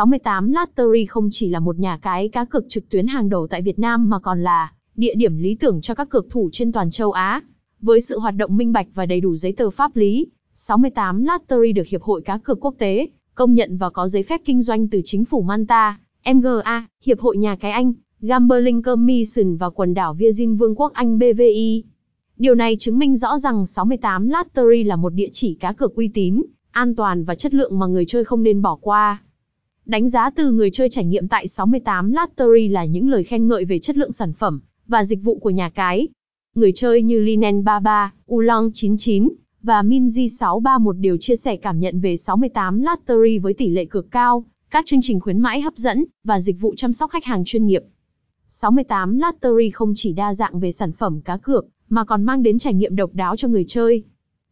68 Lottery không chỉ là một nhà cái cá cược trực tuyến hàng đầu tại Việt Nam mà còn là địa điểm lý tưởng cho các cược thủ trên toàn châu Á. Với sự hoạt động minh bạch và đầy đủ giấy tờ pháp lý, 68 Lottery được Hiệp hội Cá cược Quốc tế công nhận và có giấy phép kinh doanh từ chính phủ Manta, MGA, Hiệp hội Nhà cái Anh, Gambling Commission và quần đảo Virgin Vương quốc Anh BVI. Điều này chứng minh rõ rằng 68 Lottery là một địa chỉ cá cược uy tín, an toàn và chất lượng mà người chơi không nên bỏ qua. Đánh giá từ người chơi trải nghiệm tại 68 Lottery là những lời khen ngợi về chất lượng sản phẩm và dịch vụ của nhà cái. Người chơi như Linen 33, Ulong 99 và Minji 631 đều chia sẻ cảm nhận về 68 Lottery với tỷ lệ cược cao, các chương trình khuyến mãi hấp dẫn và dịch vụ chăm sóc khách hàng chuyên nghiệp. 68 Lottery không chỉ đa dạng về sản phẩm cá cược, mà còn mang đến trải nghiệm độc đáo cho người chơi.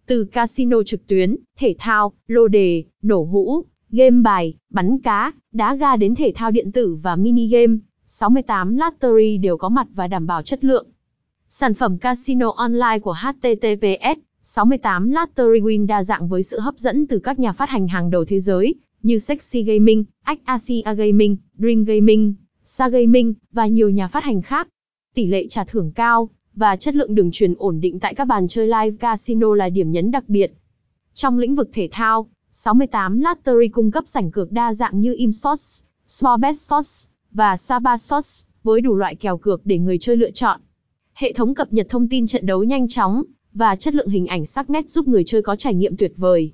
Từ casino trực tuyến, thể thao, lô đề, nổ hũ, game bài, bắn cá, đá ga đến thể thao điện tử và mini game, 68 Lottery đều có mặt và đảm bảo chất lượng. Sản phẩm casino online của HTTPS 68 Lottery Win đa dạng với sự hấp dẫn từ các nhà phát hành hàng đầu thế giới, như Sexy Gaming, Asia Gaming, Dream Gaming, Sa Gaming, và nhiều nhà phát hành khác. Tỷ lệ trả thưởng cao, và chất lượng đường truyền ổn định tại các bàn chơi live casino là điểm nhấn đặc biệt. Trong lĩnh vực thể thao, 68 Lottery cung cấp sảnh cược đa dạng như ImSports, Sportbet Sports và Saba Sports với đủ loại kèo cược để người chơi lựa chọn. Hệ thống cập nhật thông tin trận đấu nhanh chóng và chất lượng hình ảnh sắc nét giúp người chơi có trải nghiệm tuyệt vời.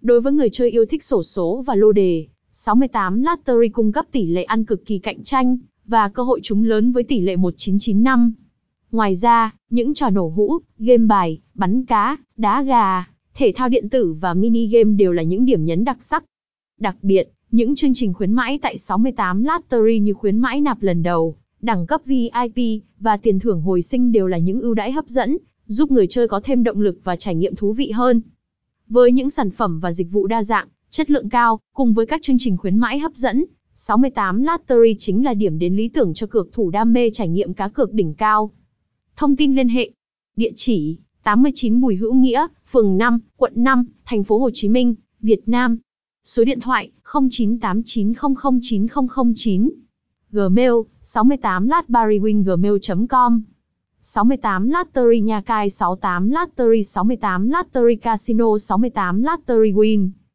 Đối với người chơi yêu thích sổ số và lô đề, 68 Lottery cung cấp tỷ lệ ăn cực kỳ cạnh tranh và cơ hội trúng lớn với tỷ lệ 1995. Ngoài ra, những trò nổ hũ, game bài, bắn cá, đá gà, thể thao điện tử và mini game đều là những điểm nhấn đặc sắc. Đặc biệt, những chương trình khuyến mãi tại 68 Lottery như khuyến mãi nạp lần đầu, đẳng cấp VIP và tiền thưởng hồi sinh đều là những ưu đãi hấp dẫn, giúp người chơi có thêm động lực và trải nghiệm thú vị hơn. Với những sản phẩm và dịch vụ đa dạng, chất lượng cao, cùng với các chương trình khuyến mãi hấp dẫn, 68 Lottery chính là điểm đến lý tưởng cho cược thủ đam mê trải nghiệm cá cược đỉnh cao. Thông tin liên hệ. Địa chỉ: 89 Bùi Hữu Nghĩa, phường 5, quận 5, thành phố Hồ Chí Minh, Việt Nam. Số điện thoại: 0989009009. Gmail: 68 latbarrywin@gmail.com. 68 Lattery Nha Cai 68 Lattery 68 Lattery Casino 68 Lattery Win